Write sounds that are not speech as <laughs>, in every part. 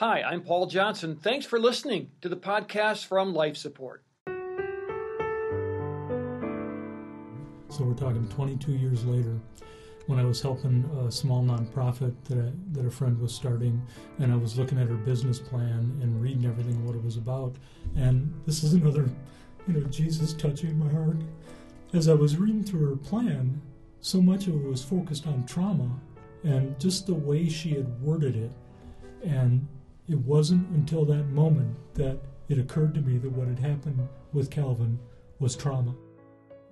Hi, I'm Paul Johnson. Thanks for listening to the podcast from Life Support. So we're talking 22 years later when I was helping a small nonprofit that, I, that a friend was starting, and I was looking at her business plan and reading everything what it was about. And this is another, you know, Jesus touching my heart. As I was reading through her plan, so much of it was focused on trauma and just the way she had worded it. And it wasn't until that moment that it occurred to me that what had happened with Calvin was trauma.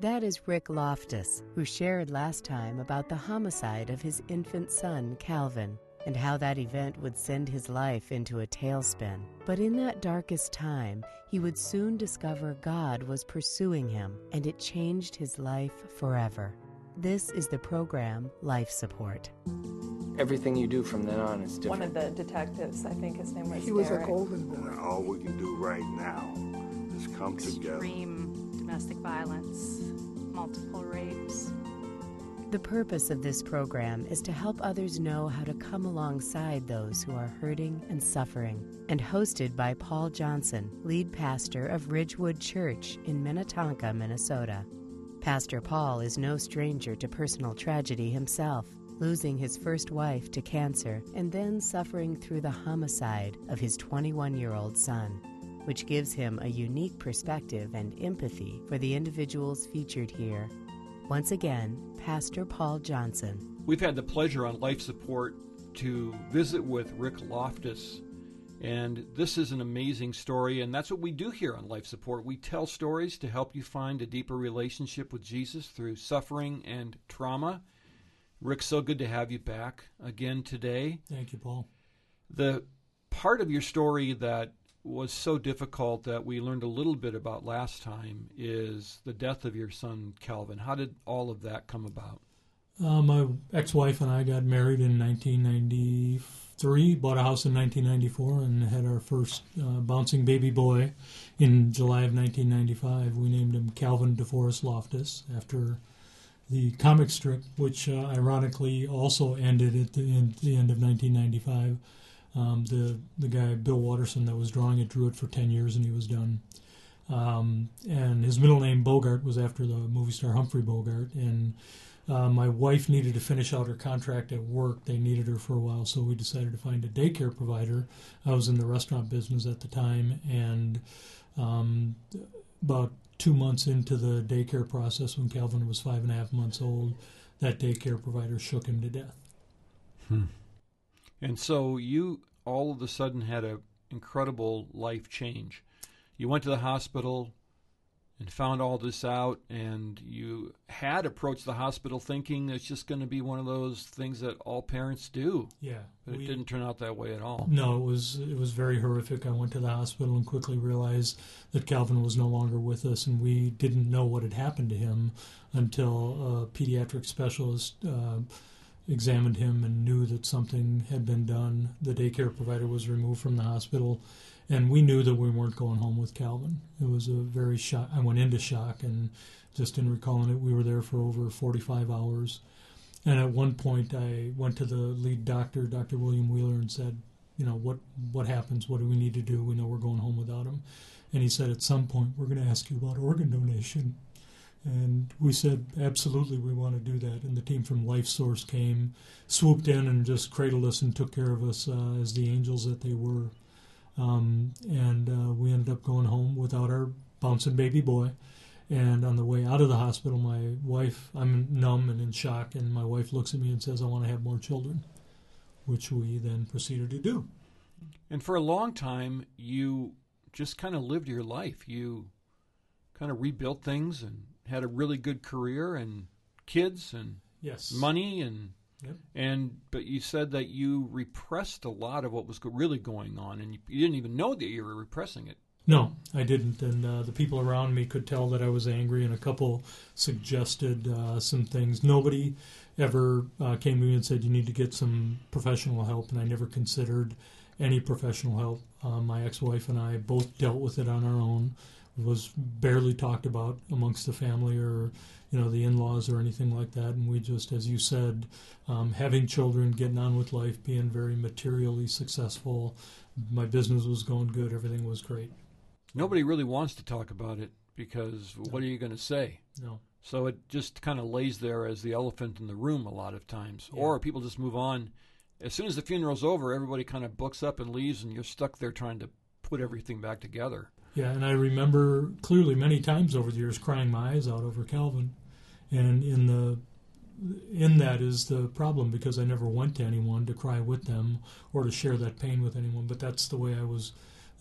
That is Rick Loftus, who shared last time about the homicide of his infant son, Calvin, and how that event would send his life into a tailspin. But in that darkest time, he would soon discover God was pursuing him, and it changed his life forever. This is the program Life Support. Everything you do from then on is different. One of the detectives, I think his name was He was Derek. a golden boy. And all we can do right now is come together. extreme domestic violence, multiple rapes. The purpose of this program is to help others know how to come alongside those who are hurting and suffering, and hosted by Paul Johnson, lead pastor of Ridgewood Church in Minnetonka, Minnesota. Pastor Paul is no stranger to personal tragedy himself, losing his first wife to cancer and then suffering through the homicide of his 21 year old son, which gives him a unique perspective and empathy for the individuals featured here. Once again, Pastor Paul Johnson. We've had the pleasure on Life Support to visit with Rick Loftus. And this is an amazing story, and that's what we do here on Life Support. We tell stories to help you find a deeper relationship with Jesus through suffering and trauma. Rick, so good to have you back again today. Thank you, Paul. The part of your story that was so difficult that we learned a little bit about last time is the death of your son, Calvin. How did all of that come about? Uh, my ex-wife and I got married in 1993. Bought a house in 1994 and had our first uh, bouncing baby boy in July of 1995. We named him Calvin DeForest Loftus after the comic strip, which uh, ironically also ended at the end, the end of 1995. Um, the the guy Bill Watterson that was drawing it drew it for 10 years and he was done. Um, and his middle name Bogart was after the movie star Humphrey Bogart. And uh, my wife needed to finish out her contract at work. They needed her for a while, so we decided to find a daycare provider. I was in the restaurant business at the time, and um, about two months into the daycare process, when Calvin was five and a half months old, that daycare provider shook him to death. Hmm. And so you all of a sudden had an incredible life change. You went to the hospital and found all this out, and you had approached the hospital thinking it's just going to be one of those things that all parents do. Yeah, But it didn't turn out that way at all. No, it was it was very horrific. I went to the hospital and quickly realized that Calvin was no longer with us, and we didn't know what had happened to him until a pediatric specialist uh, examined him and knew that something had been done. The daycare provider was removed from the hospital, and we knew that we weren't going home with Calvin. It was a very shock. I went into shock, and just in recalling it, we were there for over 45 hours. And at one point, I went to the lead doctor, Dr. William Wheeler, and said, "You know what? What happens? What do we need to do? We know we're going home without him." And he said, "At some point, we're going to ask you about organ donation." And we said, "Absolutely, we want to do that." And the team from Life Source came, swooped in, and just cradled us and took care of us uh, as the angels that they were. Um, and uh, we ended up going home without our bouncing baby boy. And on the way out of the hospital, my wife, I'm numb and in shock, and my wife looks at me and says, I want to have more children, which we then proceeded to do. And for a long time, you just kind of lived your life. You kind of rebuilt things and had a really good career and kids and Yes. money and Yep. and but you said that you repressed a lot of what was go- really going on, and you, you didn't even know that you were repressing it. No, I didn't. And uh, the people around me could tell that I was angry, and a couple suggested uh, some things. Nobody ever uh, came to me and said, You need to get some professional help, and I never considered any professional help. Uh, my ex wife and I both dealt with it on our own. Was barely talked about amongst the family or you know the in-laws or anything like that and we just as you said um, having children getting on with life being very materially successful my business was going good. Everything was great. Nobody really wants to talk about it because what are you going to say? No. So it just kind of lays there as the elephant in the room a lot of times. Yeah. Or people just move on. As soon as the funeral's over, everybody kind of books up and leaves, and you're stuck there trying to put everything back together. Yeah, and I remember clearly many times over the years crying my eyes out over Calvin, and in the in that is the problem because I never went to anyone to cry with them or to share that pain with anyone. But that's the way I was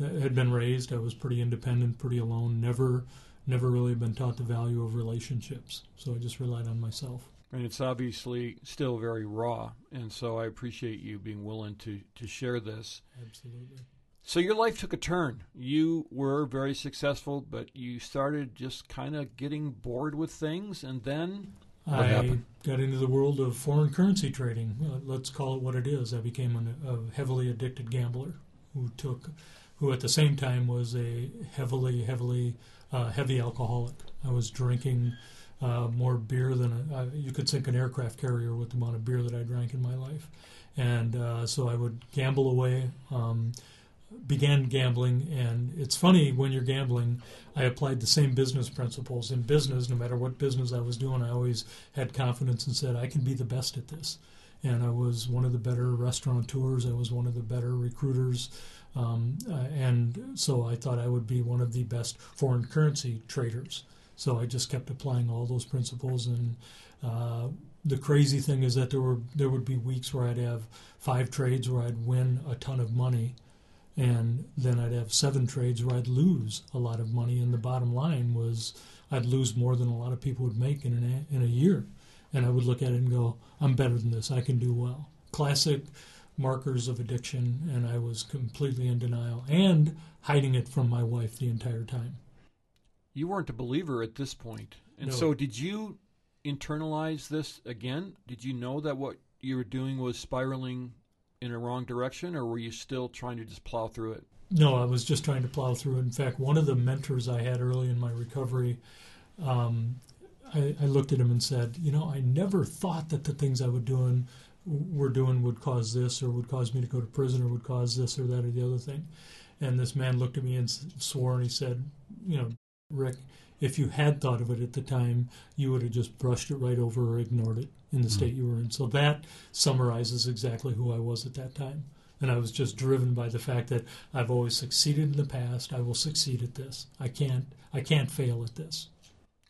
uh, had been raised. I was pretty independent, pretty alone. Never never really been taught the value of relationships. So I just relied on myself. And it's obviously still very raw, and so I appreciate you being willing to to share this. Absolutely. So your life took a turn. You were very successful, but you started just kind of getting bored with things, and then What I happened? got into the world of foreign currency trading. Uh, let's call it what it is. I became an, a heavily addicted gambler who took, who at the same time was a heavily, heavily, uh, heavy alcoholic. I was drinking uh, more beer than a, uh, you could sink an aircraft carrier with the amount of beer that I drank in my life, and uh, so I would gamble away. Um, began gambling and it's funny when you're gambling i applied the same business principles in business. No matter what business i was doing i always had confidence and said i can be the best at this. And i was one of the better restaurateurs. I was one of the better recruiters. Um, uh, and so i thought i would be one of the best foreign currency traders. So i just kept applying all those principles. And uh, the crazy thing is that there were there would be weeks where i'd have five trades where i'd win a ton of money and then I'd have seven trades where I'd lose a lot of money, and the bottom line was I'd lose more than a lot of people would make in an, in a year, and I would look at it and go, "I'm better than this. I can do well." Classic markers of addiction, and I was completely in denial and hiding it from my wife the entire time. you weren't a believer at this point. And No. so did you internalize this again? Did you know that what you were doing was spiraling in a wrong direction, or were you still trying to just plow through it? No, I was just trying to plow through. In fact, one of the mentors I had early in my recovery, um, I, I looked at him and said, "You know, I never thought that the things I would doing were doing would cause this, or would cause me to go to prison, or would cause this or that or the other thing." And this man looked at me and swore, and he said, "You know, Rick, if you had thought of it at the time, you would have just brushed it right over or ignored it in the hmm. state you were in." So that summarizes exactly who I was at that time. And I was just driven by the fact that I've always succeeded in the past. I will succeed at this. I can't. I can't fail at this.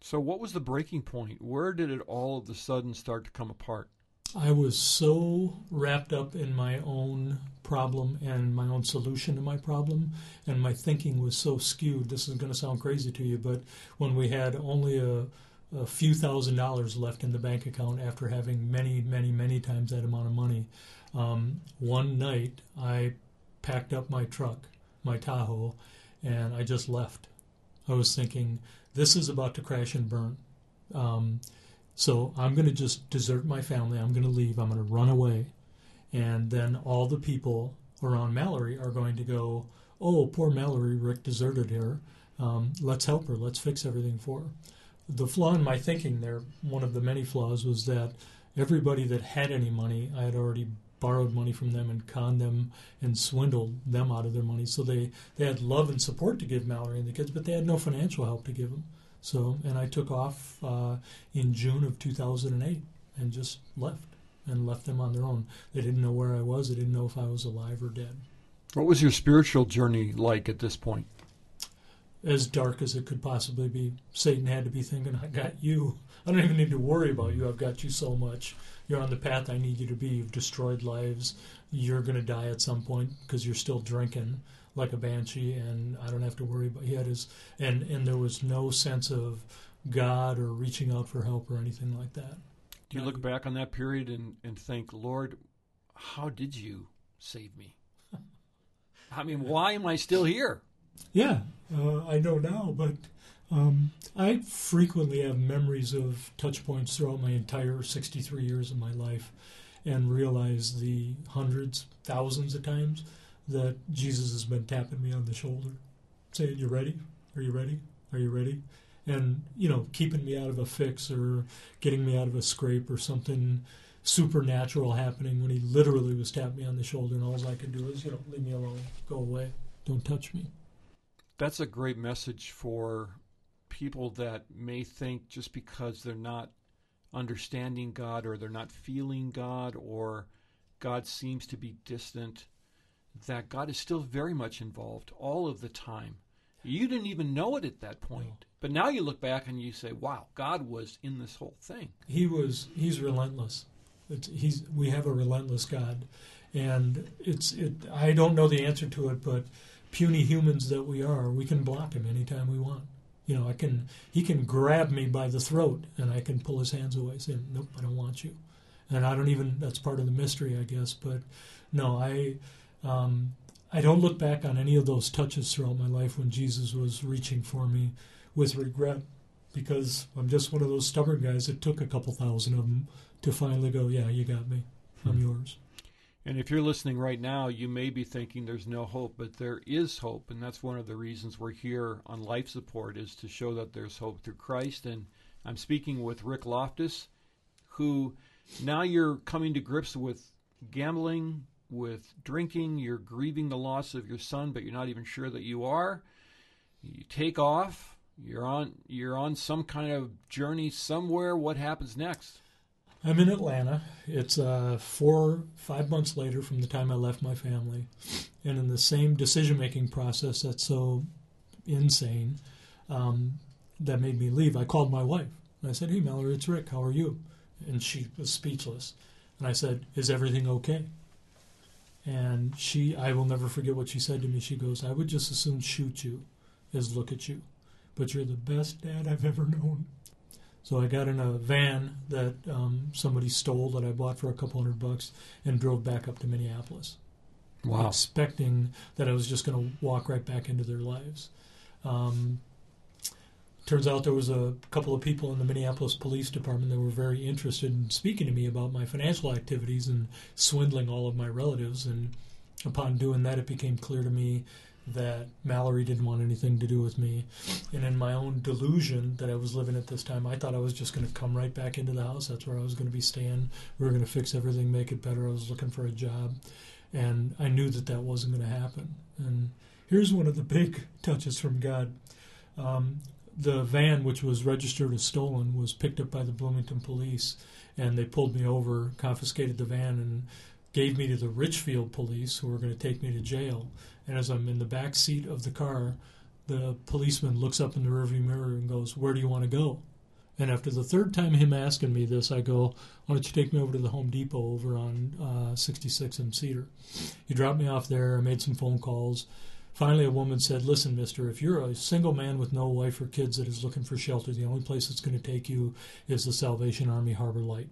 So what was the breaking point? Where did it all of a sudden start to come apart? I was so wrapped up in my own problem and my own solution to my problem, and my thinking was so skewed. This is going to sound crazy to you, but when we had only a, a few thousand dollars left in the bank account after having many, many, many times that amount of money, um, one night I packed up my truck, my Tahoe, and I just left. I was thinking, this is about to crash and burn. Um, so I'm going to just desert my family. I'm going to leave. I'm going to run away. And then all the people around Mallory are going to go, oh, poor Mallory, Rick deserted her. Um, let's help her. Let's fix everything for her. The flaw in my thinking there, one of the many flaws, was that everybody that had any money, I had already borrowed money from them and conned them and swindled them out of their money. So they, they had love and support to give Mallory and the kids, but they had no financial help to give them. So, and I took off uh, in June of 2008 and just left and left them on their own. They didn't know where I was. They didn't know if I was alive or dead. What was your spiritual journey like at this point? As dark as it could possibly be. Satan had to be thinking, I got you. I don't even need to worry about you. I've got you so much. You're on the path I need you to be. You've destroyed lives. You're going to die at some point because you're still drinking like a banshee, and I don't have to worry about. He had his, and and there was no sense of God or reaching out for help or anything like that. Do you look back on that period and, and think, Lord, how did you save me? I mean, why am I still here? Yeah, uh, I know now, but um, I frequently have memories of touch points throughout my entire 63 years of my life and realize the hundreds, thousands of times that Jesus has been tapping me on the shoulder, saying, You ready? Are you ready? Are you ready? And, you know, keeping me out of a fix or getting me out of a scrape or something supernatural happening when he literally was tapping me on the shoulder, and all I could do is, you know, leave me alone, go away, don't touch me. That's a great message for people that may think just because they're not understanding God or they're not feeling God or God seems to be distant, that God is still very much involved all of the time. You didn't even know it at that point. No. But now you look back and you say, wow, God was in this whole thing. He was, he's relentless. It's, he's, we have a relentless God. And it's, it, I don't know the answer to it, but puny humans that we are, we can block him anytime we want. You know, I can, he can grab me by the throat and I can pull his hands away saying, nope, I don't want you. And I don't even, that's part of the mystery, I guess. But no, I, um, I don't look back on any of those touches throughout my life when Jesus was reaching for me with regret because I'm just one of those stubborn guys that took a couple thousand of them to finally go, yeah, you got me. I'm hmm. yours. And if you're listening right now, you may be thinking there's no hope, but there is hope, and that's one of the reasons we're here on life support is to show that there's hope through Christ. And I'm speaking with Rick Loftus, who now you're coming to grips with gambling, with drinking, you're grieving the loss of your son, but you're not even sure that you are. You take off, you're on you're on some kind of journey somewhere. What happens next? I'm in Atlanta. It's uh, four, five months later from the time I left my family, and in the same decision-making process that's so insane um, that made me leave. I called my wife. I said, "Hey, Mallory, it's Rick. How are you?" And she was speechless. And I said, "Is everything okay?" And she, I will never forget what she said to me. She goes, I would just as soon shoot you as look at you, but you're the best dad I've ever known. So I got in a van that um, somebody stole that I bought for a couple hundred bucks and drove back up to Minneapolis. Wow. Expecting that I was just going to walk right back into their lives. Um, turns out there was a couple of people in the Minneapolis Police Department that were very interested in speaking to me about my financial activities and swindling all of my relatives. And upon doing that, it became clear to me that Mallory didn't want anything to do with me. And in my own delusion that I was living at this time, I thought I was just going to come right back into the house. That's where I was going to be staying. We were going to fix everything, make it better. I was looking for a job. And I knew that that wasn't going to happen. And here's one of the big touches from God. Um, the van, which was registered as stolen, was picked up by the Bloomington police, and they pulled me over, confiscated the van, and gave me to the Richfield police, who were going to take me to jail. And as I'm in the back seat of the car, the policeman looks up in the rearview mirror and goes, "Where do you want to go?" And after the third time him asking me this, I go, "Why don't you take me over to the Home Depot over on uh, 66 and Cedar?" He dropped me off there. I made some phone calls Finally, a woman said, Listen, mister, if you're a single man with no wife or kids that is looking for shelter, the only place that's going to take you is the Salvation Army Harbor Light.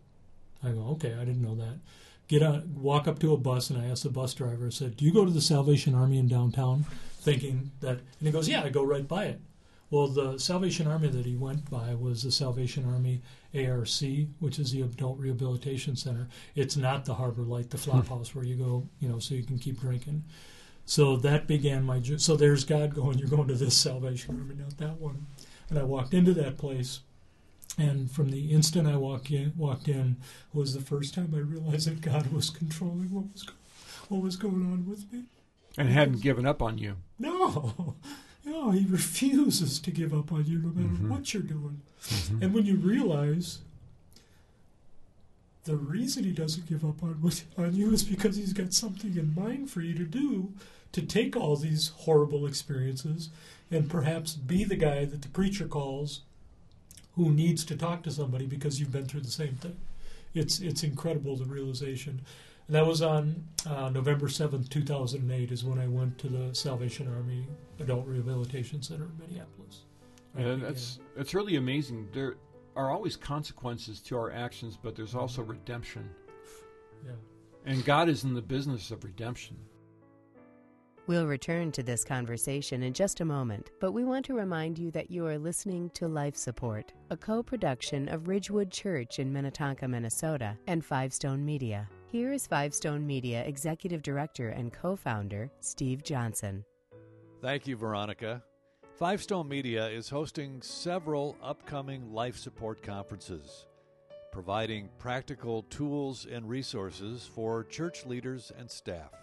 I go, Okay, I didn't know that. Get on, walk up to a bus, and I asked the bus driver, I said, Do you go to the Salvation Army in downtown? Thinking that, and he goes, Yeah, I go right by it. Well, the Salvation Army that he went by was the Salvation Army ARC, which is the Adult Rehabilitation Center. It's not the Harbor Light, the flop hmm. house where you go, you know, so you can keep drinking. So that began my journey. So there's God going, you're going to this Salvation Army, not that one. And I walked into that place, and from the instant I walk in, walked in was the first time I realized that God was controlling what was what was going on with me. And hadn't given up on you. No, <laughs> no, He refuses to give up on you no matter mm-hmm. what you're doing. Mm-hmm. And when you realize the reason he doesn't give up on, <laughs> on you is because he's got something in mind for you to do to take all these horrible experiences and perhaps be the guy that the preacher calls who needs to talk to somebody because you've been through the same thing. It's it's incredible the realization. And that was on uh, November seventh, two thousand and eight, is when I went to the Salvation Army Adult Rehabilitation Center in Minneapolis. And that's it's really amazing. There are always consequences to our actions, but there's also redemption. Yeah. And God is in the business of redemption. We'll return to this conversation in just a moment, but we want to remind you that you are listening to Life Support, a co production of Ridgewood Church in Minnetonka, Minnesota, and Five Stone Media. Here is Five Stone Media Executive Director and co founder, Steve Johnson. Thank you, Veronica. Five Stone Media is hosting several upcoming life support conferences. providing practical tools and resources for church leaders and staff,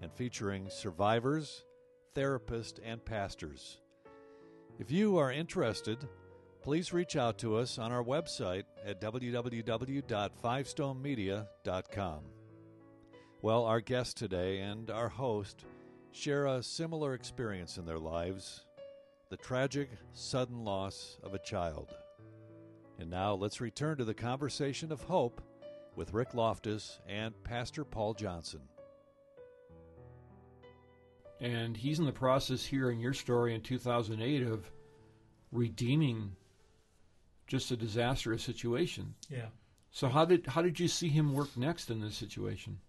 and featuring survivors, therapists, and pastors. If you are interested, please reach out to us on our website at www.fivestonemedia.com. Well, our guest today and our host share a similar experience in their lives the tragic, sudden loss of a child. And now let's return to the conversation of hope with Rick Loftus and Pastor Paul Johnson. And he's in the process here in your story in 2008 of redeeming just a disastrous situation. Yeah. So how did how did you see him work next in this situation?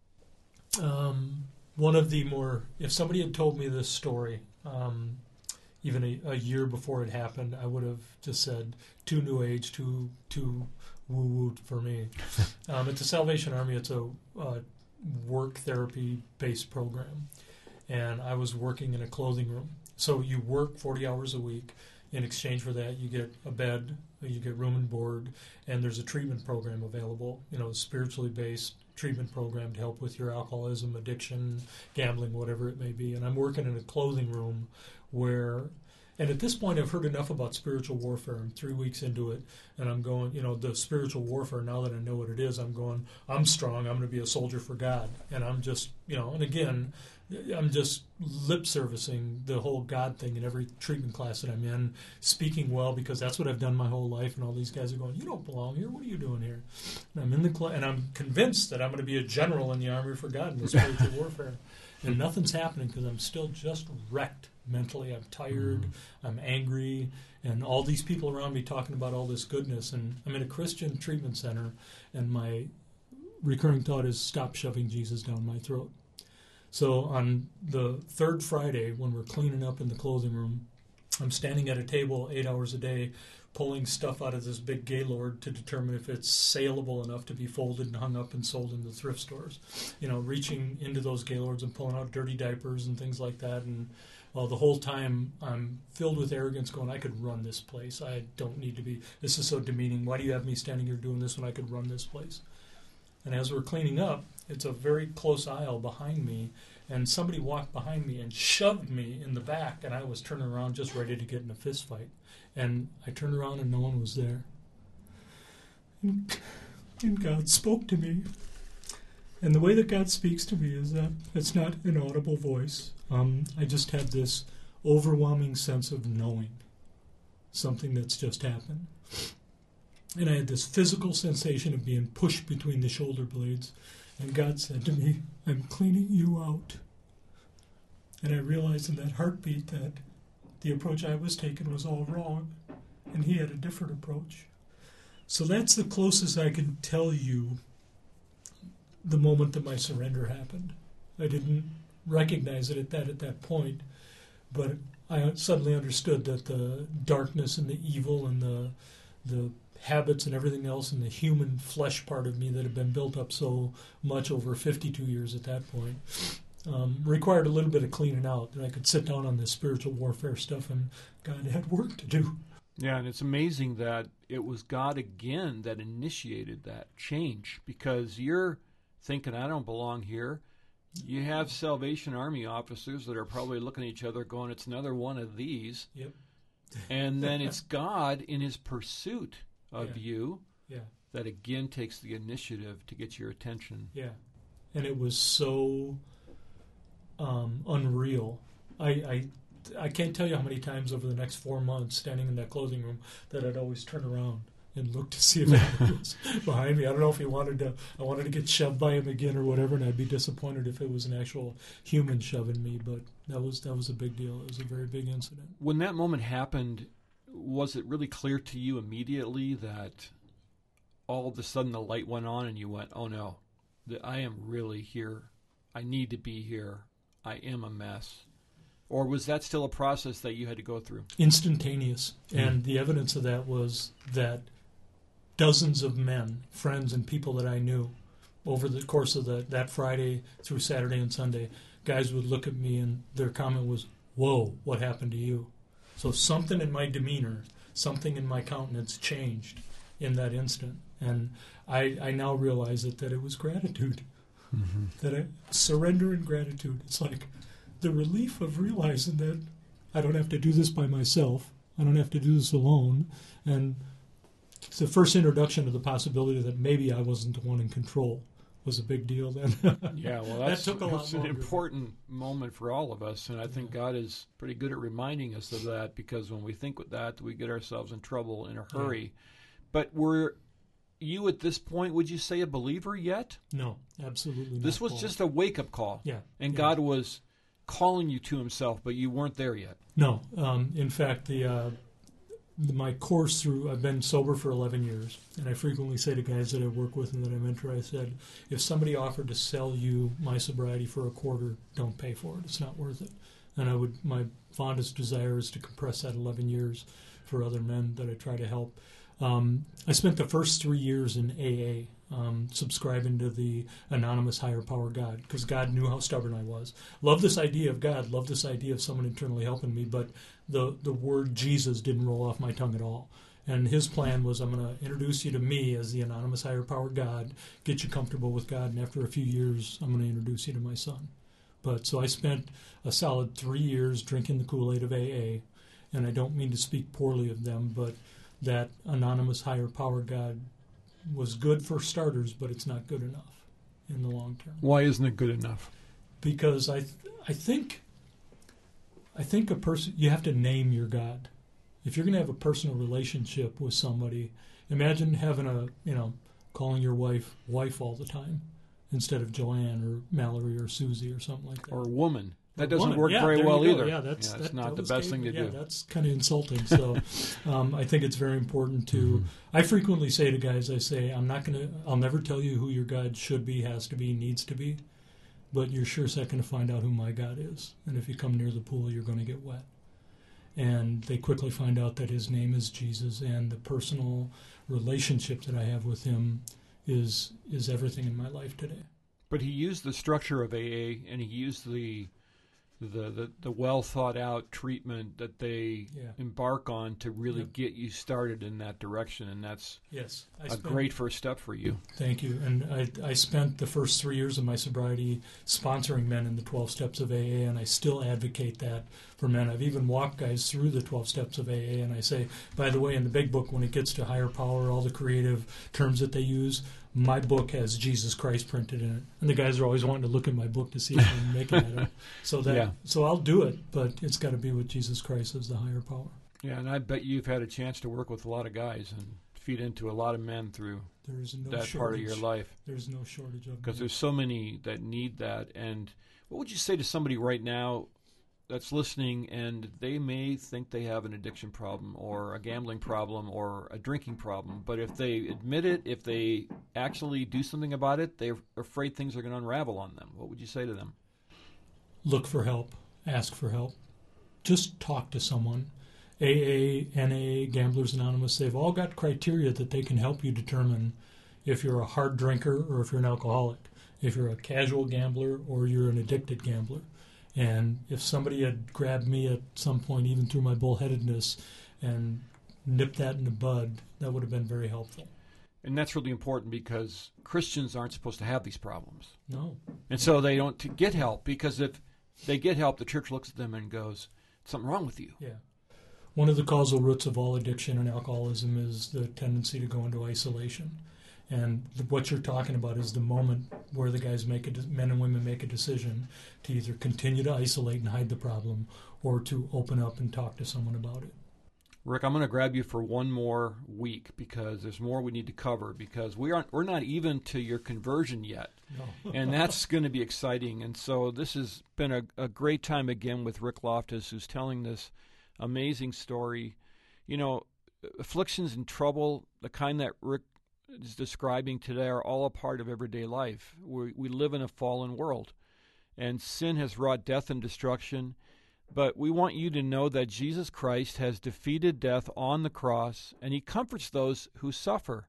Um, one of the more, if somebody had told me this story, um, even a, a, year before it happened, I would have just said, too new age, too too woo woo for me. <laughs> um, at the Salvation Army, it's a uh, work therapy based program, and I was working in a clothing room. So you work forty hours a week. In exchange for that, you get a bed, you get room and board, and there's a treatment program available. You know, spiritually based treatment program to help with your alcoholism, addiction, gambling, whatever it may be. And I'm working in a clothing room where and at this point, I've heard enough about spiritual warfare. I'm three weeks into it, and I'm going, you know, the spiritual warfare, now that I know what it is, I'm going, I'm strong. I'm going to be a soldier for God. And I'm just, you know, and again, I'm just lip servicing the whole God thing in every treatment class that I'm in, speaking well because that's what I've done my whole life. And all these guys are going, "You don't belong here. What are you doing here?" And I'm in the cl- and I'm convinced that I'm going to be a general in the army for God in the spiritual warfare, and nothing's happening because I'm still just wrecked mentally. I'm tired. Mm-hmm. I'm angry, and all these people around me talking about all this goodness. And I'm in a Christian treatment center, and my recurring thought is, "Stop shoving Jesus down my throat." So on the third Friday, when we're cleaning up in the clothing room, I'm standing at a table eight hours a day, pulling stuff out of this big gaylord to determine if it's saleable enough to be folded and hung up and sold in the thrift stores. You know, reaching into those gaylords and pulling out dirty diapers and things like that. And well, the whole time I'm filled with arrogance, going, I could run this place. I don't need to be. This is so demeaning. Why do you have me standing here doing this when I could run this place? And as we're cleaning up, it's a very close aisle behind me, and somebody walked behind me and shoved me in the back, and I was turning around just ready to get in a fist fight. And I turned around and no one was there. And, and God spoke to me. And the way that God speaks to me is that it's not an audible voice. Um, I just have this overwhelming sense of knowing something that's just happened. And I had this physical sensation of being pushed between the shoulder blades. And God said to me, I'm cleaning you out. And I realized in that heartbeat that the approach I was taking was all wrong, and He had a different approach. So that's the closest I can tell you the moment that my surrender happened. I didn't recognize it at that at that point, but I suddenly understood that the darkness and the evil and the the habits and everything else and the human flesh part of me that had been built up so much over 52 years at that point um, required a little bit of cleaning out that I could sit down on this spiritual warfare stuff and God had work to do. Yeah, and it's amazing that it was God again that initiated that change because you're thinking, I don't belong here. You have Salvation Army officers that are probably looking at each other going, it's another one of these. Yep. and then it's <laughs> God in his pursuit of Yeah. you Yeah. that again takes the initiative to get your attention. Yeah, and it was so um, unreal. I, I I can't tell you how many times over the next four months, standing in that clothing room, that I'd always turn around and look to see if <laughs> anybody was behind me. I don't know if he wanted to. I wanted to get shoved by him again or whatever, and I'd be disappointed if it was an actual human shoving me. But that was that was a big deal. It was a very big incident. When that moment happened, was it really clear to you immediately that all of a sudden the light went on and you went, "Oh no, that I am really here. I need to be here. I am a mess." Or was that still a process that you had to go through? instantaneous. Hmm. And the evidence of that was that dozens of men, friends and people that I knew, over the course of the, that Friday through Saturday and Sunday, guys would look at me and their comment was, Whoa, what happened to you? So something in my demeanor, something in my countenance changed in that instant. And I, I now realize it that it was gratitude, Mm-hmm. that I surrender and gratitude. It's like the relief of realizing that I don't have to do this by myself. I don't have to do this alone. And it's the first introduction to the possibility that maybe I wasn't the one in control was a big deal then. <laughs> Yeah, well, That that's, took a lot an important moment for all of us, and I think God is pretty good at reminding us of that because when we think with that, we get ourselves in trouble in a hurry. But were you at this point? Would you say a believer yet? no, absolutely not. This was Paul. just a wake up call, Yeah. and yeah. God was calling you to Himself, but you weren't there yet. No, um, in fact, the, uh, the my course through I've been sober for 11 years, and I frequently say to guys that I work with and that I mentor, I said, if somebody offered to sell you my sobriety for a quarter, don't pay for it. It's not worth it. And I would my fondest desire is to compress that 11 years for other men that I try to help. Um, I spent the first three years in AA. Um, subscribing to the anonymous higher power God because God knew how stubborn I was. Love this idea of God, love this idea of someone internally helping me, but the the word Jesus didn't roll off my tongue at all. And his plan was, I'm going to introduce you to me as the anonymous higher power God, get you comfortable with God, and after a few years, I'm going to introduce you to my son. But so I spent a solid three years drinking the Kool Aid of AA, and I don't mean to speak poorly of them, but that anonymous higher power God was good for starters, but it's not good enough in the long term Why isn't it good enough? because I th- I think I think a person you have to name your God. If you're going to have a personal relationship with somebody, imagine having a you know calling your wife wife all the time instead of Joanne or Mallory or Susie or something like that. Or woman? That doesn't work Yeah, very well either. Yeah, that's it's that- not that the best thing to do. yeah, do. that's kind of insulting. So, <laughs> um, I think it's very important to. Mm-hmm. I frequently say to guys, I say, I'm not going to. I'll never tell you who your God should be, has to be, needs to be, but you're sure second to find out who my God is. And if you come near the pool, you're going to get wet. And they quickly find out that his name is Jesus, and the personal relationship that I have with him is is everything in my life today. But he used the structure of AA, and he used the the the, the well thought out treatment that they Yeah. embark on to really get you started in that direction, and that's Yes, I a spent- great first step for you. Thank you. And I, I spent the first three years of my sobriety sponsoring men in the 12 steps of AA, and I still advocate that for men. I've even walked guys through the 12 steps of AA, and I say, by the way, in the big book, when it gets to higher power, all the creative terms that they use, my book has Jesus Christ printed in it. And the guys are always wanting to look at my book to see if I'm making it up. <laughs> So that, Yeah. so I'll do it, but it's got to be with Jesus Christ as the higher power. Yeah, and I bet you've had a chance to work with a lot of guys and feed into a lot of men through There is no that shortage. part of your life There's no shortage of because there's so many that need that. And what would you say to somebody right now that's listening and they may think they have an addiction problem or a gambling problem or a drinking problem, but if they admit it, if they actually do something about it, they're afraid things are going to unravel on them. What would you say to them? look for help, ask for help, just talk to someone. AA, NA, Gamblers Anonymous, they've all got criteria that they can help you determine if you're a hard drinker or if you're an alcoholic, if you're a casual gambler or you're an addicted gambler. And if somebody had grabbed me at some point, even through my bullheadedness, and nipped that in the bud, that would have been very helpful. And that's really important because Christians aren't supposed to have these problems. No. And so they don't get help because if they get help, the church looks at them and goes, "Something wrong with you." Yeah. One of the causal roots of all addiction and alcoholism is the tendency to go into isolation. And what you're talking about is the moment where the guys make a de- men and women make a decision to either continue to isolate and hide the problem or to open up and talk to someone about it. Rick, I'm going to grab you for one more week because there's more we need to cover because we aren't we're not even to your conversion yet. No. <laughs> and that's going to be exciting. And so this has been a, a great time again with Rick Loftus, who's telling this amazing story. You know, afflictions and trouble, the kind that Rick is describing today, are all a part of everyday life. We, we live in a fallen world, and sin has wrought death and destruction. But we want you to know that Jesus Christ has defeated death on the cross, and he comforts those who suffer.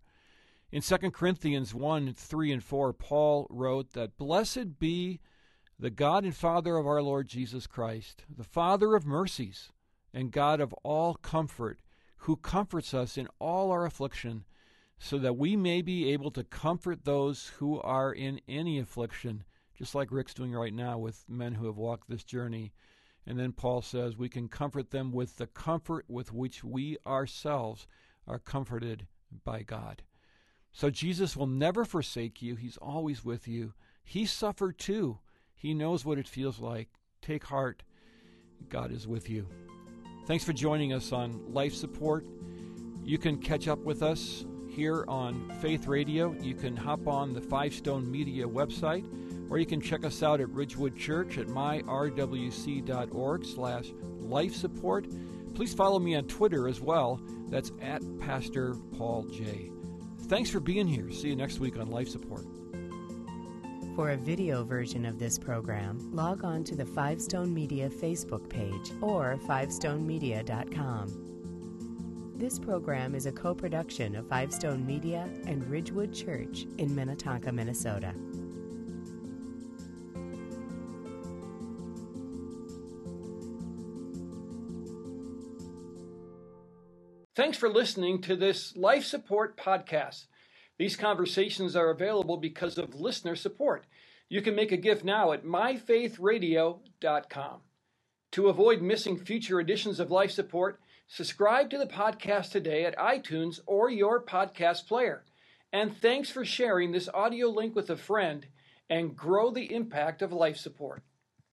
In 2 Corinthians 1 3 and 4, Paul wrote that, Blessed be the God and Father of our Lord Jesus Christ, the Father of mercies and God of all comfort, who comforts us in all our affliction, so that we may be able to comfort those who are in any affliction, just like Rick's doing right now with men who have walked this journey. And then Paul says we can comfort them with the comfort with which we ourselves are comforted by God. So Jesus will never forsake you, He's always with you. He suffered too. He knows what it feels like. Take heart. God is with you. Thanks for joining us on Life Support. You can catch up with us here on Faith Radio. You can hop on the Five Stone Media website, or you can check us out at Ridgewood Church at myrwc.org slash life support. Please follow me on Twitter as well. That's at Pastor Paul J. Thanks for being here. See you next week on Life Support. For a video version of this program, log on to the Five Stone Media Facebook page or fivestonemedia.com. This program is a co production of Five Stone Media and Ridgewood Church in Minnetonka, Minnesota. Thanks for listening to this Life Support podcast. These conversations are available because of listener support. You can make a gift now at myfaithradio.com. To avoid missing future editions of Life Support, subscribe to the podcast today at iTunes or your podcast player. And thanks for sharing this audio link with a friend and grow the impact of life support.